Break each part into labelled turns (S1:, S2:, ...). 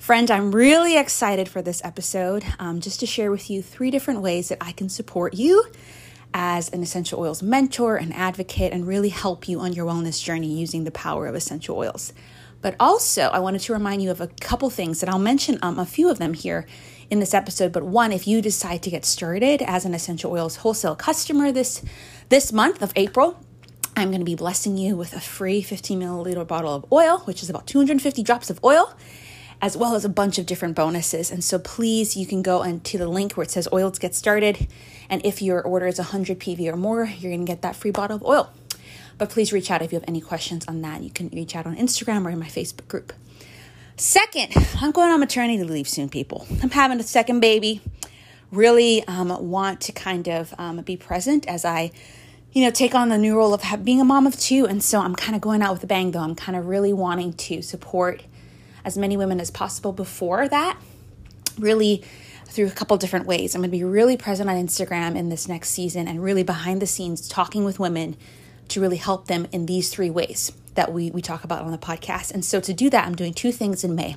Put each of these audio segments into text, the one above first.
S1: Friend, I'm really excited for this episode um, just to share with you three different ways that I can support you as an essential oils mentor and advocate and really help you on your wellness journey using the power of essential oils. But also, I wanted to remind you of a couple things, and I'll mention um, a few of them here in this episode. But one, if you decide to get started as an essential oils wholesale customer this this month of April, I'm going to be blessing you with a free 15 milliliter bottle of oil, which is about 250 drops of oil as well as a bunch of different bonuses. And so please, you can go into the link where it says oil to get started. And if your order is 100 PV or more, you're going to get that free bottle of oil. But please reach out if you have any questions on that. You can reach out on Instagram or in my Facebook group. Second, I'm going on maternity leave soon, people. I'm having a second baby. Really um, want to kind of um, be present as I, you know, take on the new role of being a mom of two. And so I'm kind of going out with a bang, though. I'm kind of really wanting to support as many women as possible before that, really through a couple different ways. I'm going to be really present on Instagram in this next season and really behind the scenes talking with women to really help them in these three ways that we, we talk about on the podcast. And so to do that, I'm doing two things in May,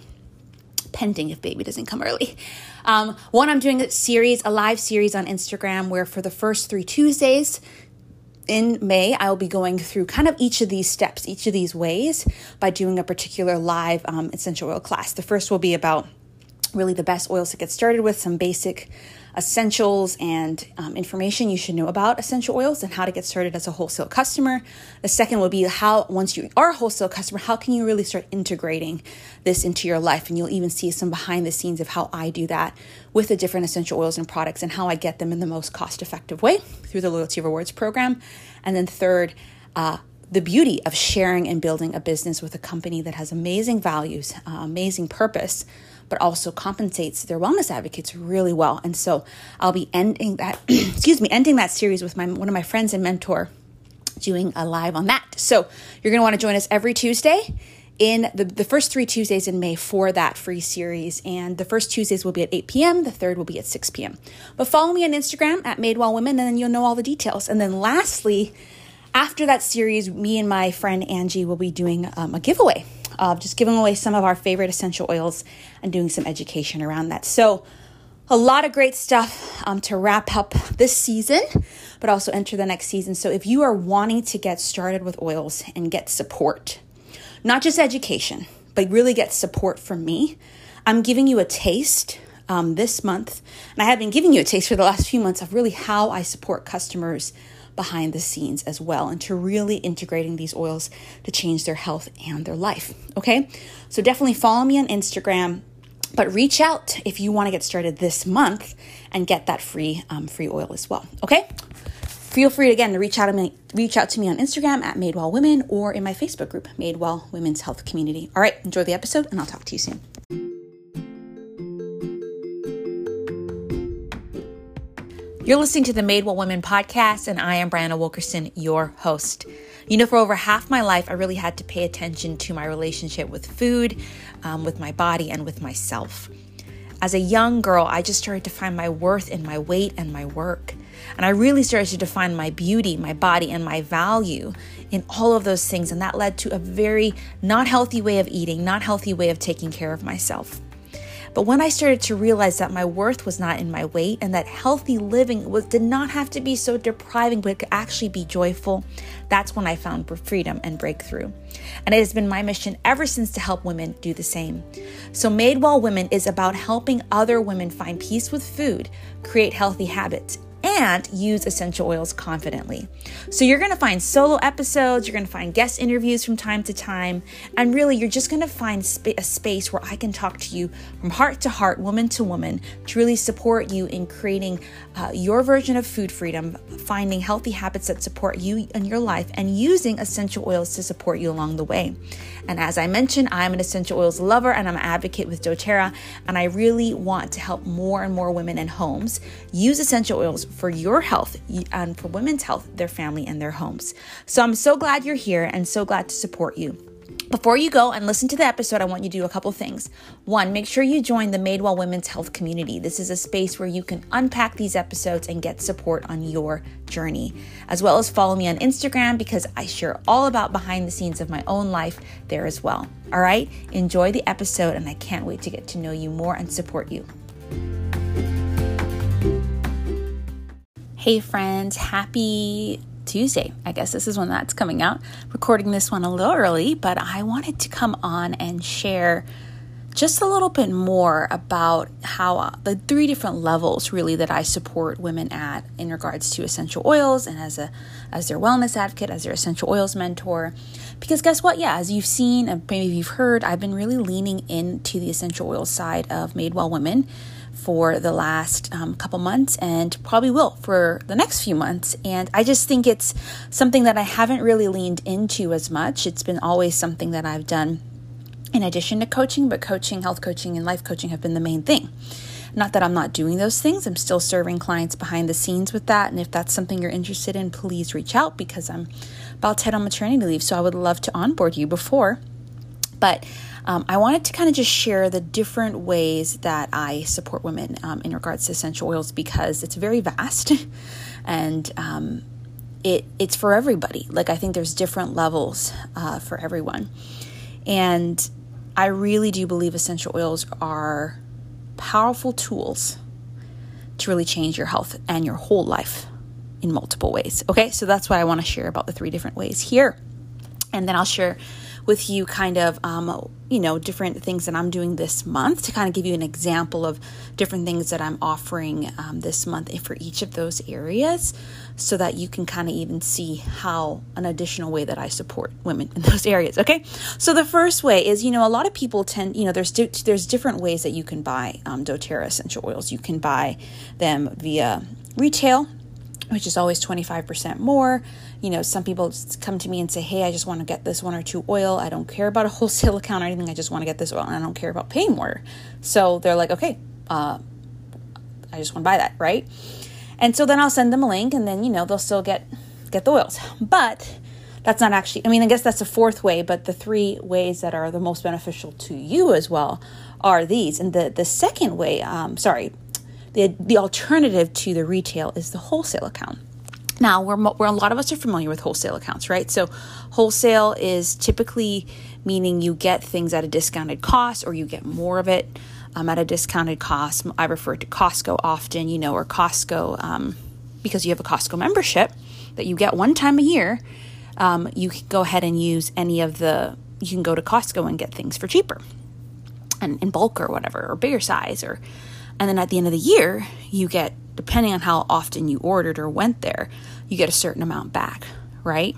S1: pending if baby doesn't come early. Um, one, I'm doing a series, a live series on Instagram where for the first three Tuesdays, in May, I'll be going through kind of each of these steps, each of these ways by doing a particular live um, essential oil class. The first will be about really the best oils to get started with, some basic essentials and um, information you should know about essential oils and how to get started as a wholesale customer. The second will be how, once you are a wholesale customer, how can you really start integrating this into your life? And you'll even see some behind the scenes of how I do that with the different essential oils and products and how I get them in the most cost effective way through the Loyalty Rewards program. And then third, uh, the beauty of sharing and building a business with a company that has amazing values, uh, amazing purpose, but also compensates their wellness advocates really well. And so I'll be ending that, excuse me, ending that series with my one of my friends and mentor doing a live on that. So you're going to want to join us every Tuesday in the, the first three Tuesdays in May for that free series. And the first Tuesdays will be at 8 p.m., the third will be at 6 p.m. But follow me on Instagram at Madewell Women, and then you'll know all the details. And then lastly, after that series, me and my friend Angie will be doing um, a giveaway of just giving away some of our favorite essential oils and doing some education around that. So, a lot of great stuff um, to wrap up this season, but also enter the next season. So, if you are wanting to get started with oils and get support, not just education, but really get support from me, I'm giving you a taste um, this month. And I have been giving you a taste for the last few months of really how I support customers behind the scenes as well and to really integrating these oils to change their health and their life. Okay, so definitely follow me on Instagram. But reach out if you want to get started this month and get that free um, free oil as well. Okay, feel free again to reach out to me reach out to me on Instagram at Madewell Women or in my Facebook group Madewell Women's Health Community. All right, enjoy the episode and I'll talk to you soon. You're listening to the Made Well Women podcast, and I am Brianna Wilkerson, your host. You know, for over half my life, I really had to pay attention to my relationship with food, um, with my body, and with myself. As a young girl, I just started to find my worth in my weight and my work. And I really started to define my beauty, my body, and my value in all of those things. And that led to a very not healthy way of eating, not healthy way of taking care of myself. But when I started to realize that my worth was not in my weight and that healthy living was did not have to be so depriving but could actually be joyful, that's when I found freedom and breakthrough. And it has been my mission ever since to help women do the same. So Madewell Women is about helping other women find peace with food, create healthy habits, and use essential oils confidently. So you're to find solo episodes, you're to find guest interviews from time to time, and really you're just to find sp- a space where I can talk to you from heart to heart, woman to woman, to really support you in creating uh, your version of food freedom, finding healthy habits that support you in your life, and using essential oils to support you along the way. And as I mentioned, I'm an essential oils lover and I'm an advocate with doTERRA, and I really want to help more and more women and homes use essential oils for your health and for women's health, their family, and their homes. So I'm so glad you're here and so glad to support you. Before you go and listen to the episode, I want you to do a couple things. One, make sure you join the Madewell Women's Health community. This is a space where you can unpack these episodes and get support on your journey, as well as follow me on Instagram because I share all about behind the scenes of my own life there as well. All right, enjoy the episode, and I can't wait to get to know you more and support you. Hey, friends, happy Tuesday. I guess this is when that's coming out. Recording this one a little early, but I wanted to come on and share just a little bit more about how uh, the three different levels really that I support women at in regards to essential oils and as a as their wellness advocate, as their essential oils mentor. Because guess what? Yeah, as you've seen and maybe you've heard, I've been really leaning into the essential oil side of Made Well Women for the last um, couple months and probably will for the next few months. And I just think it's something that I haven't really leaned into as much. It's been always something that I've done in addition to coaching, but coaching, health coaching, and life coaching have been the main thing. Not that I'm not doing those things, I'm still serving clients behind the scenes with that. And if that's something you're interested in, please reach out because I'm about to head on maternity leave. So I would love to onboard you before. But um, I wanted to kind of just share the different ways that I support women um, in regards to essential oils because it's very vast and um, it it's for everybody. Like I think there's different levels uh, for everyone, and I really do believe essential oils are powerful tools to really change your health and your whole life in multiple ways. Okay, so that's why I want to share about the three different ways here, and then I'll share with you kind of, um, you know, different things that I'm doing this month to kind of give you an example of different things that I'm offering um, this month for each of those areas so that you can kind of even see how an additional way that I support women in those areas. Okay. So the first way is, you know, a lot of people tend, you know, there's, there's different ways that you can buy um, doTERRA essential oils. You can buy them via retail which is always 25% more. You know, some people come to me and say, Hey, I just want to get this one or two oil. I don't care about a wholesale account or anything. I just want to get this oil and I don't care about paying more. So they're like, Okay, uh, I just want to buy that, right? And so then I'll send them a link and then, you know, they'll still get get the oils. But that's not actually I mean, I guess that's the fourth way, but the three ways that are the most beneficial to you as well are these. And the the second way, um, sorry, the, the alternative to the retail is the wholesale account. Now, we're, we're, a lot of us are familiar with wholesale accounts, right? So, wholesale is typically meaning you get things at a discounted cost or you get more of it um, at a discounted cost. I refer to Costco often, you know, or Costco um, because you have a Costco membership that you get one time a year. Um, you can go ahead and use any of the, you can go to Costco and get things for cheaper and in bulk or whatever, or bigger size or and then at the end of the year, you get, depending on how often you ordered or went there, you get a certain amount back, right?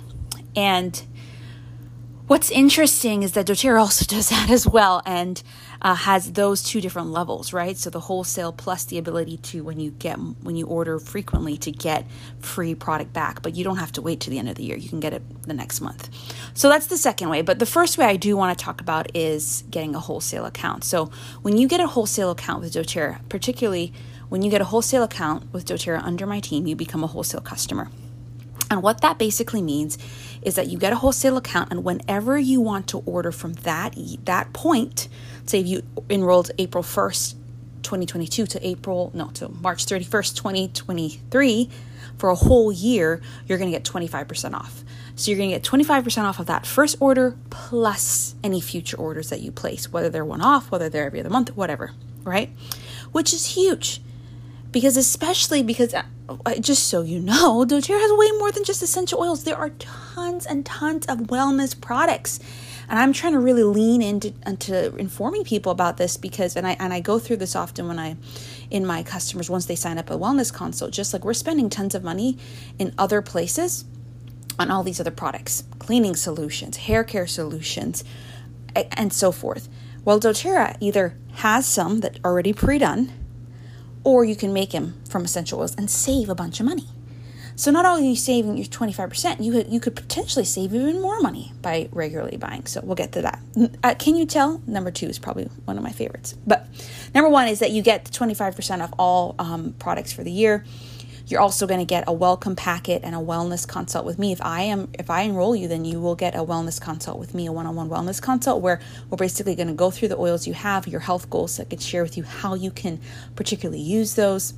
S1: And what's interesting is that doTERRA also does that as well and uh, has those two different levels, right? So the wholesale plus the ability to when you get when you order frequently to get free product back, but you don't have to wait to the end of the year. You can get it the next month. So that's the second way. But the first way I do want to talk about is getting a wholesale account. So when you get a wholesale account with doTERRA, particularly when you get a wholesale account with doTERRA under my team, you become a wholesale customer. And what that basically means is that you get a wholesale account and whenever you want to order from that that point, say if you enrolled April 1st, 2022 to April, no, to March 31st, 2023, for a whole year, you're going to get 25% off. So you're going to get 25% off of that first order plus any future orders that you place, whether they're one off, whether they're every other month, whatever, right? Which is huge because especially because uh, just so you know doTERRA has way more than just essential oils there are tons and tons of wellness products and i'm trying to really lean into, into informing people about this because and i and i go through this often when i in my customers once they sign up a wellness consult just like we're spending tons of money in other places on all these other products cleaning solutions hair care solutions and so forth well doterra either has some that already pre-done or you can make them from essential oils and save a bunch of money. So not only are you saving your 25%, you could, you could potentially save even more money by regularly buying. So we'll get to that. Uh, can you tell? Number two is probably one of my favorites. But number one is that you get the 25% off all um, products for the year. You're also going to get a welcome packet and a wellness consult with me. If I am if I enroll you, then you will get a wellness consult with me, a one-on-one wellness consult where we're basically going to go through the oils you have, your health goals, so I can share with you how you can particularly use those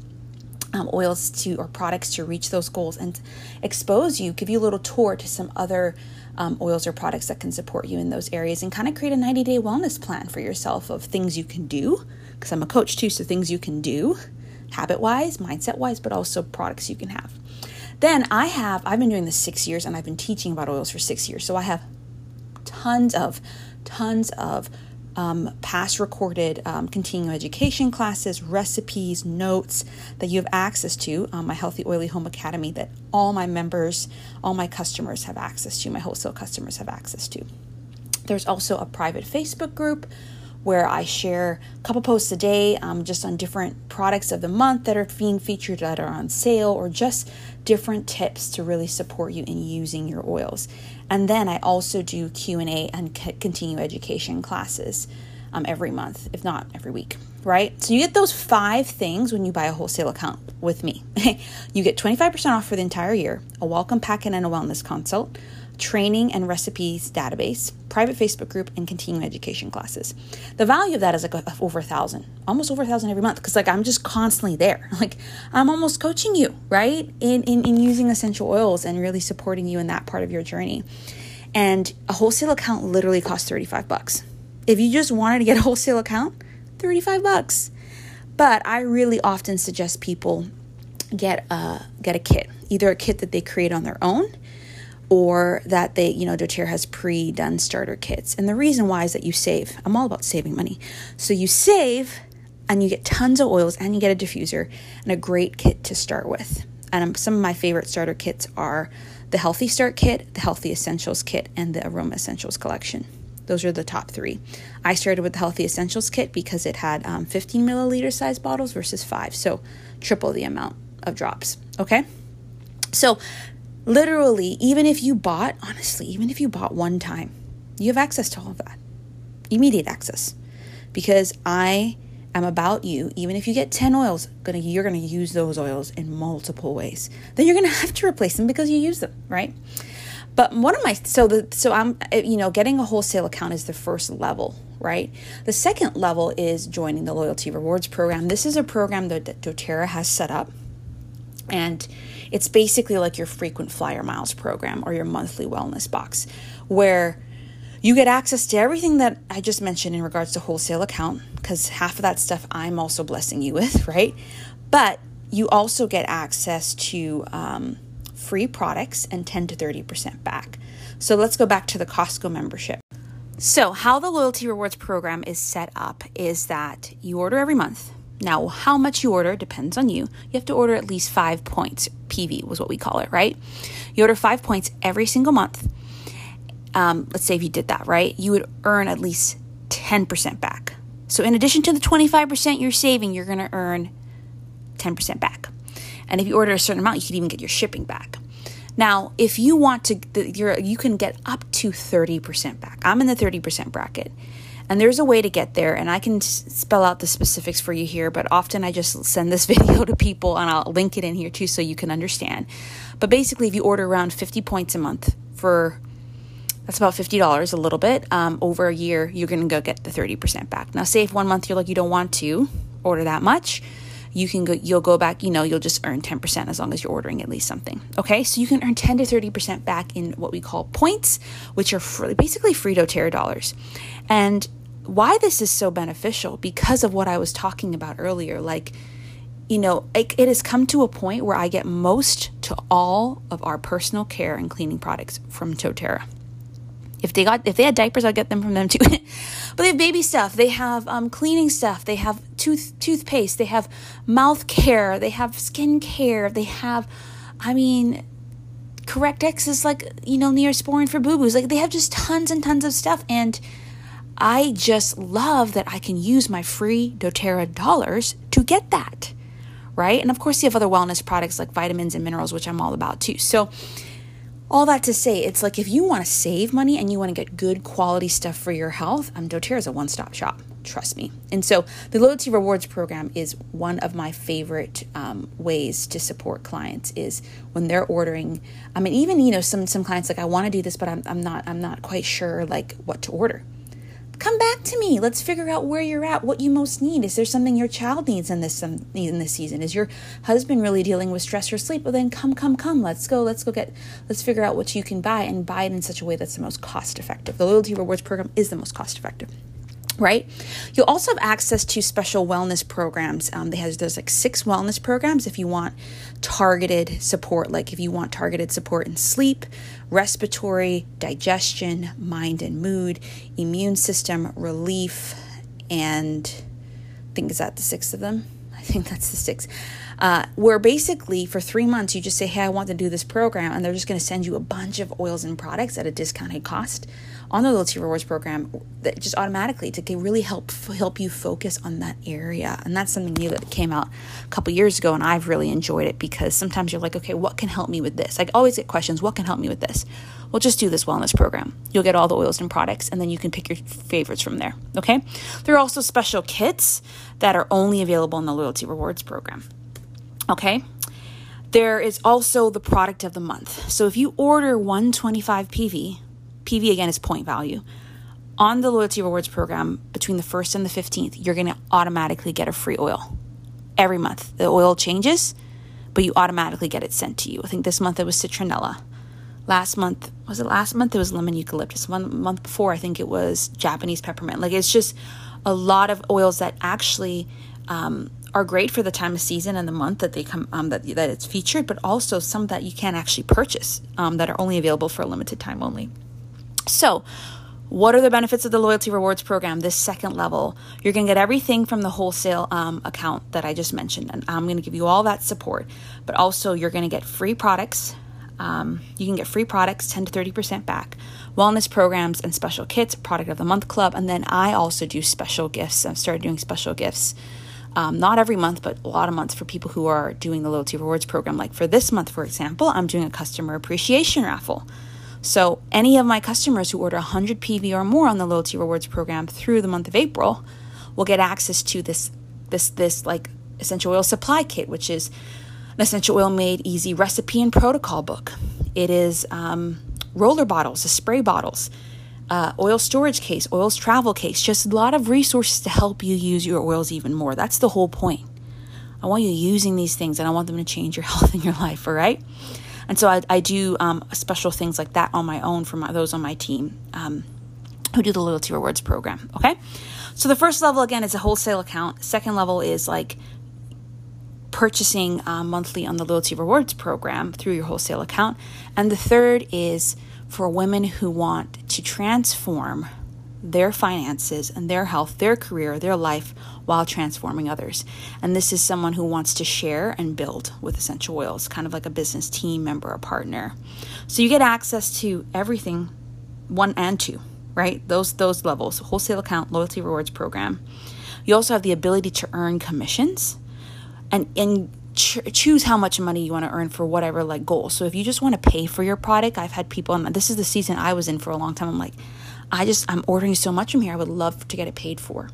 S1: um, oils to or products to reach those goals and expose you, give you a little tour to some other um, oils or products that can support you in those areas and kind of create a 90 day wellness plan for yourself of things you can do. Because I'm a coach too, so things you can do habit wise, mindset wise, but also products you can have. Then I have, I've been doing this six years and I've been teaching about oils for six years. So I have tons of, tons of um, past recorded um, continuing education classes, recipes, notes that you have access to on my Healthy Oily Home Academy that all my members, all my customers have access to, my wholesale customers have access to. There's also a private Facebook group where I share a couple posts a day um, just on different products of the month that are being featured that are on sale or just different tips to really support you in using your oils. And then I also do Q&A and continue education classes um, every month, if not every week, right? So you get those five things when you buy a wholesale account with me. you get 25% off for the entire year, a welcome packet and a wellness consult, training and recipes database, private Facebook group, and continuing education classes. The value of that is like over a thousand, almost over a thousand every month, because like I'm just constantly there. Like I'm almost coaching you, right? In, in in using essential oils and really supporting you in that part of your journey. And a wholesale account literally costs 35 bucks. If you just wanted to get a wholesale account, 35 bucks. But I really often suggest people get a get a kit, either a kit that they create on their own or that they, you know, doTERRA has pre done starter kits. And the reason why is that you save. I'm all about saving money. So you save and you get tons of oils and you get a diffuser and a great kit to start with. And um, some of my favorite starter kits are the Healthy Start Kit, the Healthy Essentials Kit, and the Aroma Essentials Collection. Those are the top three. I started with the Healthy Essentials Kit because it had um, 15 milliliter size bottles versus five, so triple the amount of drops. Okay? So Literally, even if you bought, honestly, even if you bought one time, you have access to all of that. Immediate access. Because I am about you, even if you get 10 oils, gonna you're gonna use those oils in multiple ways. Then you're gonna have to replace them because you use them, right? But one of my so the so I'm eh, you know getting a wholesale account is the first level, right? The second level is joining the loyalty rewards program. This is a program that, that doTERRA has set up and it's basically like your frequent flyer miles program or your monthly wellness box, where you get access to everything that I just mentioned in regards to wholesale account, because half of that stuff I'm also blessing you with, right? But you also get access to um, free products and 10 to 30% back. So let's go back to the Costco membership. So, how the loyalty rewards program is set up is that you order every month now, how much you order depends on you. You have to order at least five points. PV was what we call it, right? You order five points every single month. Um, let's say if you did that, right? You would earn at least 10% back. So, in addition to the 25% you're saving, you're going to earn 10% back. And if you order a certain amount, you can even get your shipping back. Now, if you want to, you're, you can get up to 30% back. I'm in the 30% bracket. And there's a way to get there, and I can spell out the specifics for you here, but often I just send this video to people and I'll link it in here too so you can understand. But basically, if you order around 50 points a month for that's about $50 a little bit um, over a year you're going to go get the 30% back. Now say if one month you're like you don't want to order that much you can go you'll go back you know you'll just earn 10% as long as you're ordering at least something okay? So you can earn 10 to 30% back in what we call points which are free, basically free doterra dollars. And why this is so beneficial because of what I was talking about earlier. Like, you know, it, it, has come to a point where I get most to all of our personal care and cleaning products from doTERRA. If they got if they had diapers, I'd get them from them too. but they have baby stuff, they have um, cleaning stuff, they have tooth toothpaste, they have mouth care, they have skin care, they have, I mean, Correct X is like you know Neosporin for boo boos. Like they have just tons and tons of stuff and I just love that I can use my free doTERRA dollars to get that, right? And of course, you have other wellness products like vitamins and minerals, which I'm all about too. So, all that to say, it's like if you want to save money and you want to get good quality stuff for your health, um, doTERRA is a one stop shop. trust me. And so the loyalty rewards program is one of my favorite um, ways to support clients is when they're ordering. I mean, even you know some some clients like I want to do this, but I'm I'm not I'm not quite sure like what to order. Come back to me. Let's figure out where you're at, what you most need. Is there something your child needs in this in this season? Is your husband really dealing with stress or sleep? Well, then come, come, come. Let's go. Let's go get. Let's figure out what you can buy and buy it in such a way that's the most cost effective. The loyalty rewards program is the most cost effective right? You'll also have access to special wellness programs. Um, they has there's like six wellness programs if you want targeted support, like if you want targeted support in sleep, respiratory, digestion, mind and mood, immune system, relief, and I think is that the six of them. I think that's the six. Uh, where basically for three months you just say, "Hey, I want to do this program," and they're just going to send you a bunch of oils and products at a discounted cost on the loyalty rewards program that just automatically to really help help you focus on that area. And that's something new that came out a couple years ago and i've really enjoyed it because sometimes you're like okay what can help me with this? I always get questions what can help me with this? Well just do this wellness program. You'll get all the oils and products and then you can pick your favorites from there okay? There are also special kits that are only available in the loyalty rewards program okay? There is also the product of the month. So if you order 125 pv PV again is point value. On the loyalty rewards program, between the 1st and the 15th, you're going to automatically get a free oil every month. The oil changes, but you automatically get it sent to you. I think this month it was citronella. Last month, was it last month? It was lemon eucalyptus. One month before, I think it was Japanese peppermint. Like it's just a lot of oils that actually um, are great for the time of season and the month that they come um, that that it's featured, but also some that you can't actually purchase um, that are only available for a limited time only. So, what are the benefits of the loyalty rewards program? This second level, you're going to get everything from the wholesale um, account that I just mentioned, and I'm going to give you all that support. But also, you're going to get free products. Um, you can get free products, 10 to 30% back, wellness programs, and special kits, product of the month club. And then I also do special gifts. I've started doing special gifts. Um, not every month, but a lot of months for people who are doing the loyalty rewards program. Like for this month, for example, I'm doing a customer appreciation raffle. So, any of my customers who order 100 PV or more on the loyalty rewards program through the month of April will get access to this this this like essential oil supply kit, which is an essential oil made easy recipe and protocol book. It is um, roller bottles, spray bottles, uh, oil storage case, oils travel case, just a lot of resources to help you use your oils even more. That's the whole point. I want you using these things and I want them to change your health and your life, all right? And so I, I do um, special things like that on my own for my, those on my team um, who do the loyalty rewards program. Okay. So the first level, again, is a wholesale account. Second level is like purchasing uh, monthly on the loyalty rewards program through your wholesale account. And the third is for women who want to transform their finances and their health, their career, their life while transforming others. And this is someone who wants to share and build with essential oils, kind of like a business team member, a partner. So you get access to everything, one and two, right? Those those levels, wholesale account, loyalty rewards program. You also have the ability to earn commissions and and choose how much money you want to earn for whatever like goal. So if you just want to pay for your product, I've had people and this is the season I was in for a long time. I'm like I just, I'm ordering so much from here. I would love to get it paid for.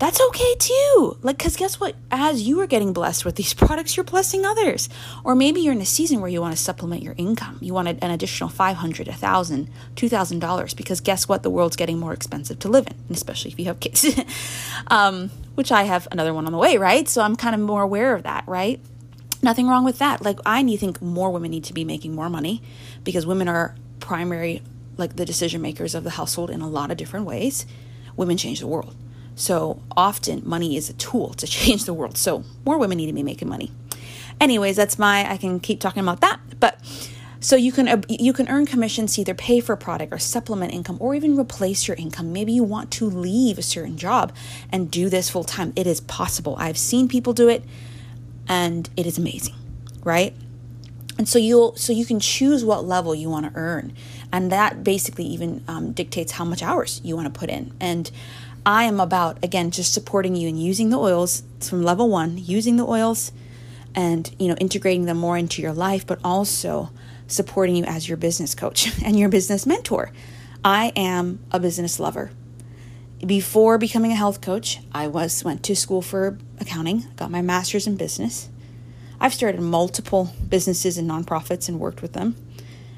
S1: That's okay too. Like, because guess what? As you are getting blessed with these products, you're blessing others. Or maybe you're in a season where you want to supplement your income. You want an additional $500, $1,000, $2,000 because guess what? The world's getting more expensive to live in, especially if you have kids, um, which I have another one on the way, right? So I'm kind of more aware of that, right? Nothing wrong with that. Like, I need, think more women need to be making more money because women are primary like the decision makers of the household in a lot of different ways, women change the world. So often money is a tool to change the world. So more women need to be making money. Anyways, that's my I can keep talking about that, but so you can you can earn commissions to either pay for a product or supplement income or even replace your income. Maybe you want to leave a certain job and do this full time. It is possible. I've seen people do it and it is amazing, right? And so you'll so you can choose what level you want to earn. And that basically even um, dictates how much hours you want to put in. And i am about again just supporting you and using the oils from level one using the oils and you know integrating them more into your life but also supporting you as your business coach and your business mentor. I am a business lover. Before becoming a health coach, I was went to school for accounting, got my master's in business. I've started multiple businesses and nonprofits and worked with them.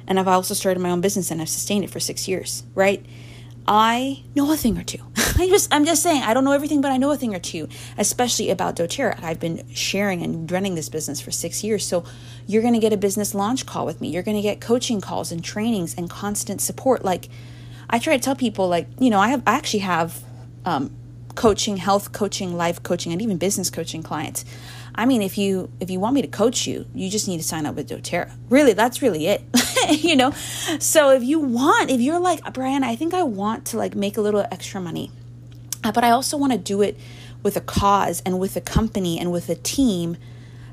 S1: And I've also started my own business and I've sustained it for 6 years, right? I know a thing or two. I just I'm just saying I don't know everything, but I know a thing or two, especially about doTERRA. I've been sharing and running this business for six years. So you're gonna get a business launch call with me. You're gonna get coaching calls and trainings and constant support. Like I try to tell people, like, you know, I have I actually have um, coaching, health coaching, life coaching, and even business coaching clients. I mean, if you if you want me to coach you, you just need to sign up with doTERRA. Really, that's really it. you know? So if you want, if you're like, Brian, I think I want to like make a little extra money, but I also want to do it with a cause and with a company and with a team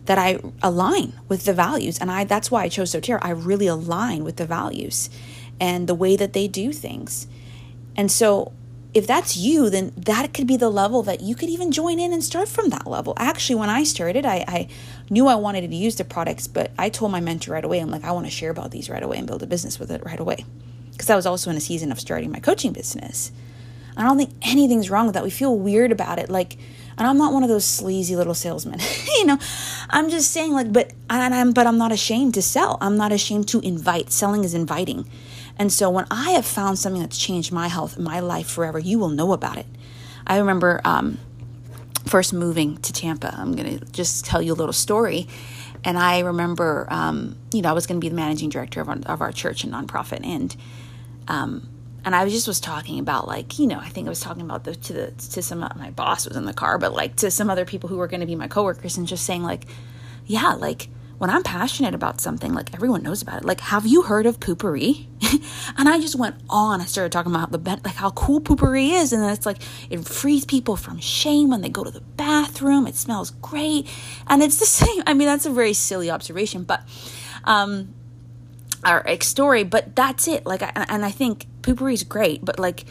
S1: that I align with the values. And I that's why I chose doTERRA. I really align with the values and the way that they do things. And so if that's you, then that could be the level that you could even join in and start from that level. Actually, when I started, I, I knew I wanted to use the products, but I told my mentor right away, I'm like, I want to share about these right away and build a business with it right away. Because I was also in a season of starting my coaching business. I don't think anything's wrong with that. We feel weird about it. Like, and I'm not one of those sleazy little salesmen. you know, I'm just saying like, but and I'm but I'm not ashamed to sell. I'm not ashamed to invite. Selling is inviting. And so when I have found something that's changed my health, my life forever, you will know about it. I remember um, first moving to Tampa. I'm going to just tell you a little story. And I remember, um, you know, I was going to be the managing director of our, of our church and nonprofit. And, um, and I just was talking about like, you know, I think I was talking about the, to the, to some, my boss was in the car, but like to some other people who were going to be my coworkers and just saying like, yeah, like, when I'm passionate about something, like everyone knows about it. Like, have you heard of Poo-Pourri? and I just went on. I started talking about the like how cool Poo-Pourri is, and then it's like it frees people from shame when they go to the bathroom. It smells great, and it's the same. I mean, that's a very silly observation, but um, our story. But that's it. Like, I, and I think Poo-Pourri is great, but like.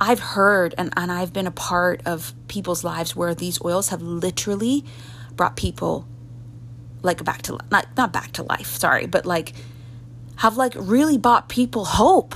S1: I've heard and, and I've been a part of people's lives where these oils have literally brought people like back to not not back to life, sorry, but like have like really bought people hope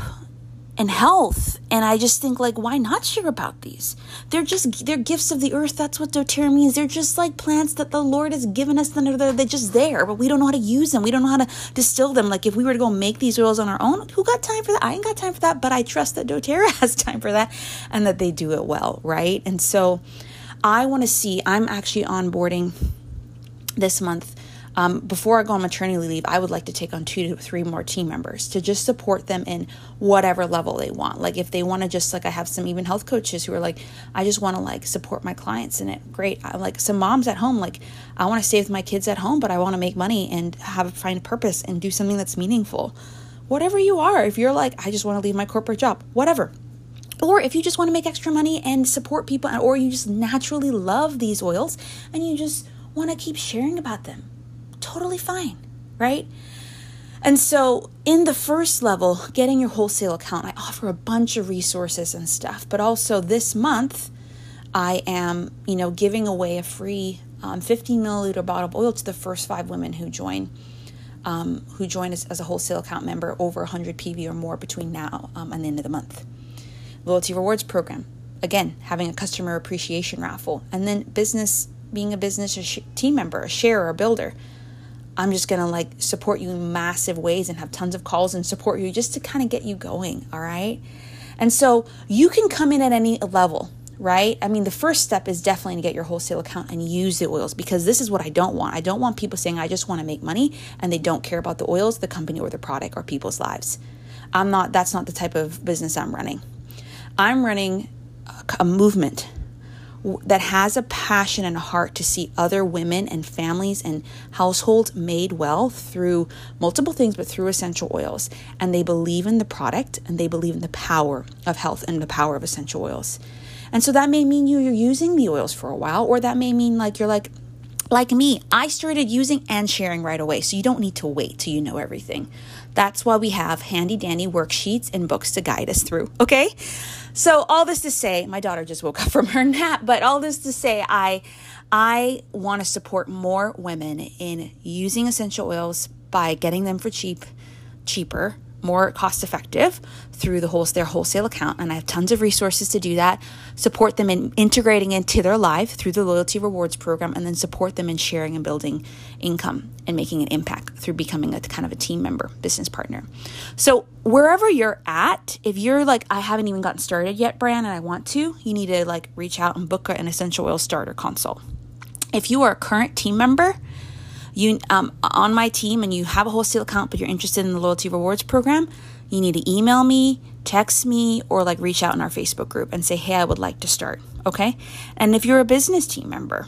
S1: and health. And I just think like why not share about these? They're just they're gifts of the earth. That's what doTERRA means. They're just like plants that the Lord has given us. They're, they're just there, but we don't know how to use them. We don't know how to distill them. Like if we were to go make these oils on our own, who got time for that? I ain't got time for that, but I trust that doTERRA has time for that and that they do it well, right? And so I want to see, I'm actually onboarding this month um, before I go on maternity leave, I would like to take on two to three more team members to just support them in whatever level they want. Like if they want to just like I have some even health coaches who are like, I just want to like support my clients in it. Great. I like some moms at home, like I want to stay with my kids at home, but I want to make money and have a find purpose and do something that's meaningful. Whatever you are, if you're like, I just want to leave my corporate job, whatever or if you just want to make extra money and support people, or you just naturally love these oils and you just want to keep sharing about them, totally fine, right? And so, in the first level, getting your wholesale account, I offer a bunch of resources and stuff. But also, this month, I am, you know, giving away a free um, 15 milliliter bottle of oil to the first five women who join, um, who join us as a wholesale account member over 100 PV or more between now um, and the end of the month. Loyalty rewards program, again, having a customer appreciation raffle, and then business, being a business team member, a sharer, a builder I'm just going to like support you in massive ways and have tons of calls and support you just to kind of get you going. All right. And so you can come in at any level, right? I mean, the first step is definitely to get your wholesale account and use the oils because this is what I don't want. I don't want people saying, I just want to make money and they don't care about the oils, the company, or the product or people's lives. I'm not, that's not the type of business I'm running. I'm running a movement that has a passion and a heart to see other women and families and households made well through multiple things, but through essential oils. And they believe in the product and they believe in the power of health and the power of essential oils. And so that may mean you, you're using the oils for a while, or that may mean like you're like, like me, I started using and sharing right away. So you don't need to wait till you know everything. That's why we have handy dandy worksheets and books to guide us through. Okay. So all this to say, my daughter just woke up from her nap, but all this to say, I I want to support more women in using essential oils by getting them for cheap, cheaper, more cost effective through the whole, their wholesale account. And I have tons of resources to do that. Support them in integrating into their life through the loyalty rewards program, and then support them in sharing and building income and making an impact through becoming a kind of a team member, business partner. So wherever you're at, if you're like, I haven't even gotten started yet, Brand, and I want to, you need to like reach out and book an essential oil starter consult. If you are a current team member, you um, on my team and you have a wholesale account but you're interested in the loyalty rewards program you need to email me text me or like reach out in our facebook group and say hey i would like to start okay? And if you're a business team member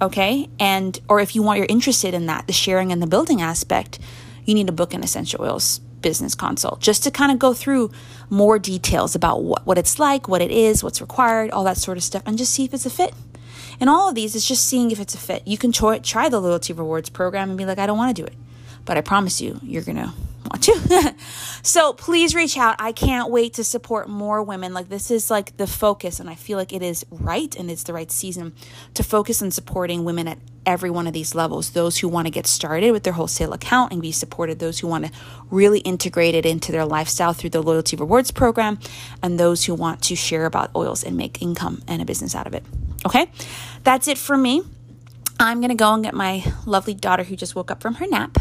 S1: okay and or if you want you're interested in that the sharing and the building aspect you need to book an essential oils business consult just to kind of go through more details about what, what it's like what it is what's required all that sort of stuff and just see if it's a fit and all of these is just seeing if it's a fit. You can try, the loyalty rewards program and be like, I don't want to do it. But I promise you, you're going to want to. so please reach out. I can't wait to support more women. Like, this is like the focus, and I feel like it is right and it's the right season to focus on supporting women at every one of these levels those who want to get started with their wholesale account and be supported, those who want to really integrate it into their lifestyle through the loyalty rewards program, and those who want to share about oils and make income and a business out of it. Okay, that's it for me. I'm to go and get my lovely daughter who just woke up from her nap.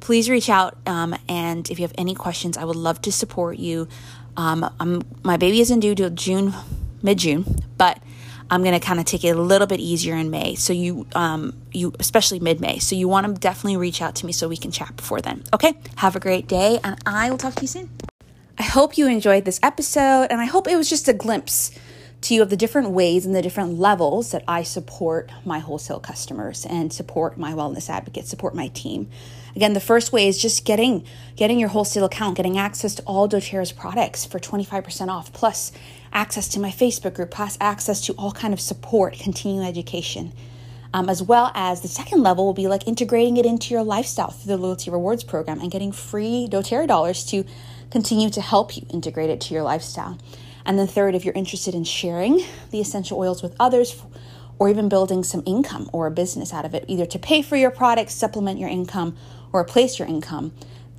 S1: Please reach out. Um, and if you have any questions, I would love to support you. Um, my baby isn't due till June, mid June, but I'm to kind of take it a little bit easier in May. So you, um, you, especially mid May. So you want to definitely reach out to me so we can chat before then. Okay. Have a great day, and I will talk to you soon. I hope you enjoyed this episode, and I hope it was just a glimpse to you of the different ways and the different levels that I support my wholesale customers and support my wellness advocates, support my team. Again, the first way is just getting getting your wholesale account, getting access to all doTERRA's products for 25% off, plus access to my Facebook group, plus access to all kind of support, continuing education. Um, as well as the second level will be like integrating it into your lifestyle through the loyalty rewards program and getting free doTERRA dollars to continue to help you integrate it to your lifestyle. And then, third, if you're interested in sharing the essential oils with others or even building some income or a business out of it, either to pay for your products, supplement your income, or replace your income,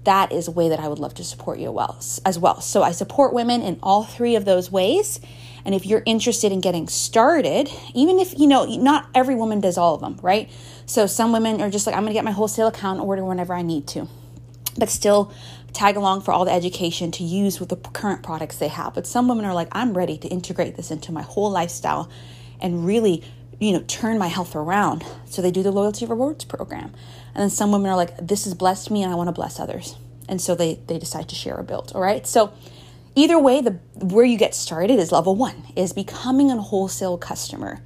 S1: that is a way that I would love to support you as well. So I support women in all three of those ways. And if you're interested in getting started, even if, you know, not every woman does all of them, right? So some women are just like, I'm to get my wholesale account order whenever I need to. But still, tag along for all the education to use with the current products they have. But some women are like, I'm ready to integrate this into my whole lifestyle and really, you know, turn my health around. So they do the loyalty rewards program. And then some women are like, this has blessed me and I want to bless others. And so they they decide to share a build. All right. So either way, the where you get started is level one, is becoming a wholesale customer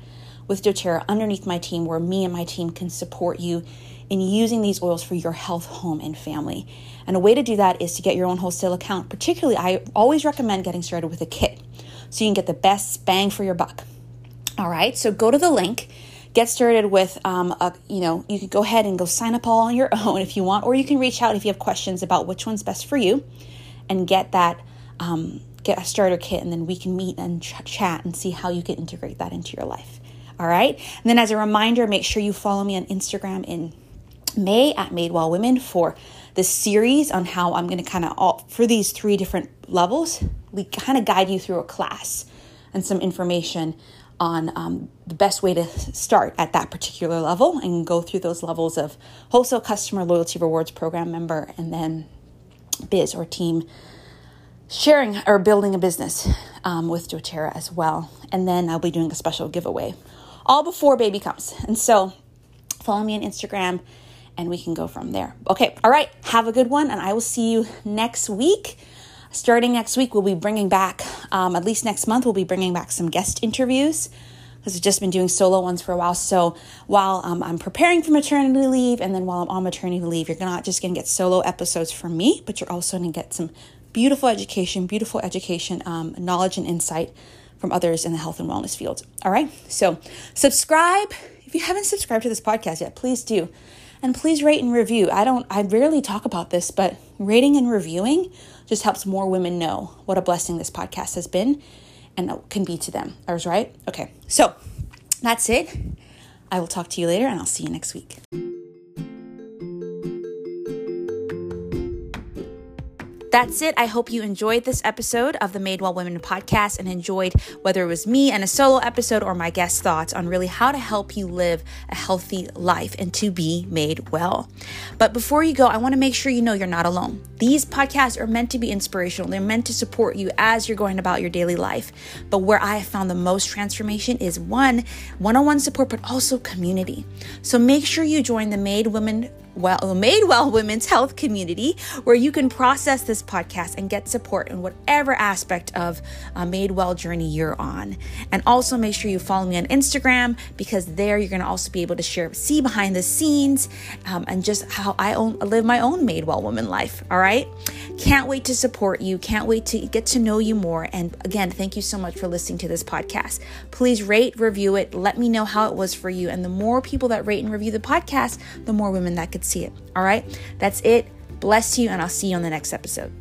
S1: with doTERRA underneath my team where me and my team can support you in using these oils for your health, home, and family. And a way to do that is to get your own wholesale account. Particularly, I always recommend getting started with a kit so you can get the best bang for your buck. All right, so go to the link, get started with, um, a, you know, you can go ahead and go sign up all on your own if you want, or you can reach out if you have questions about which one's best for you and get that. Um, get a starter kit and then we can meet and ch- chat and see how you can integrate that into your life. All right. And then as a reminder, make sure you follow me on Instagram in May at Madewell Women for the series on how I'm going to kind of, all for these three different levels, we kind of guide you through a class and some information on um, the best way to start at that particular level and go through those levels of wholesale customer loyalty rewards program member and then biz or team sharing or building a business um, with doTERRA as well. And then I'll be doing a special giveaway all before baby comes. And so follow me on Instagram and we can go from there. Okay, all right, have a good one, and I will see you next week. Starting next week, we'll be bringing back, um, at least next month, we'll be bringing back some guest interviews because I've just been doing solo ones for a while. So while um, I'm preparing for maternity leave, and then while I'm on maternity leave, you're not just going to get solo episodes from me, but you're also going to get some beautiful education, beautiful education, um, knowledge, and insight from others in the health and wellness field. All right, so subscribe. If you haven't subscribed to this podcast yet, please do. And please rate and review. I don't I rarely talk about this, but rating and reviewing just helps more women know what a blessing this podcast has been and can be to them. I was right? Okay. So, that's it. I will talk to you later and I'll see you next week. That's it. I hope you enjoyed this episode of the Made Well Women podcast and enjoyed whether it was me and a solo episode or my guest thoughts on really how to help you live a healthy life and to be made well. But before you go, I want to make sure you know you're not alone. These podcasts are meant to be inspirational, they're meant to support you as you're going about your daily life. But where I have found the most transformation is one, one on one support, but also community. So make sure you join the Made Women well made well women's health community where you can process this podcast and get support in whatever aspect of a made well journey you're on. And also make sure you follow me on instagram because there you're going to also be able to share see behind the scenes um, and just how i own, live my own made well woman life all right? Can't wait to support you. Can't wait to get to know you more. And again thank you so much for listening to this podcast. Please rate review it. Let me know how it was for you. And the more people that rate and review the podcast the more women that could see it. All right, that's it. Bless you, and I'll see you on the next episode.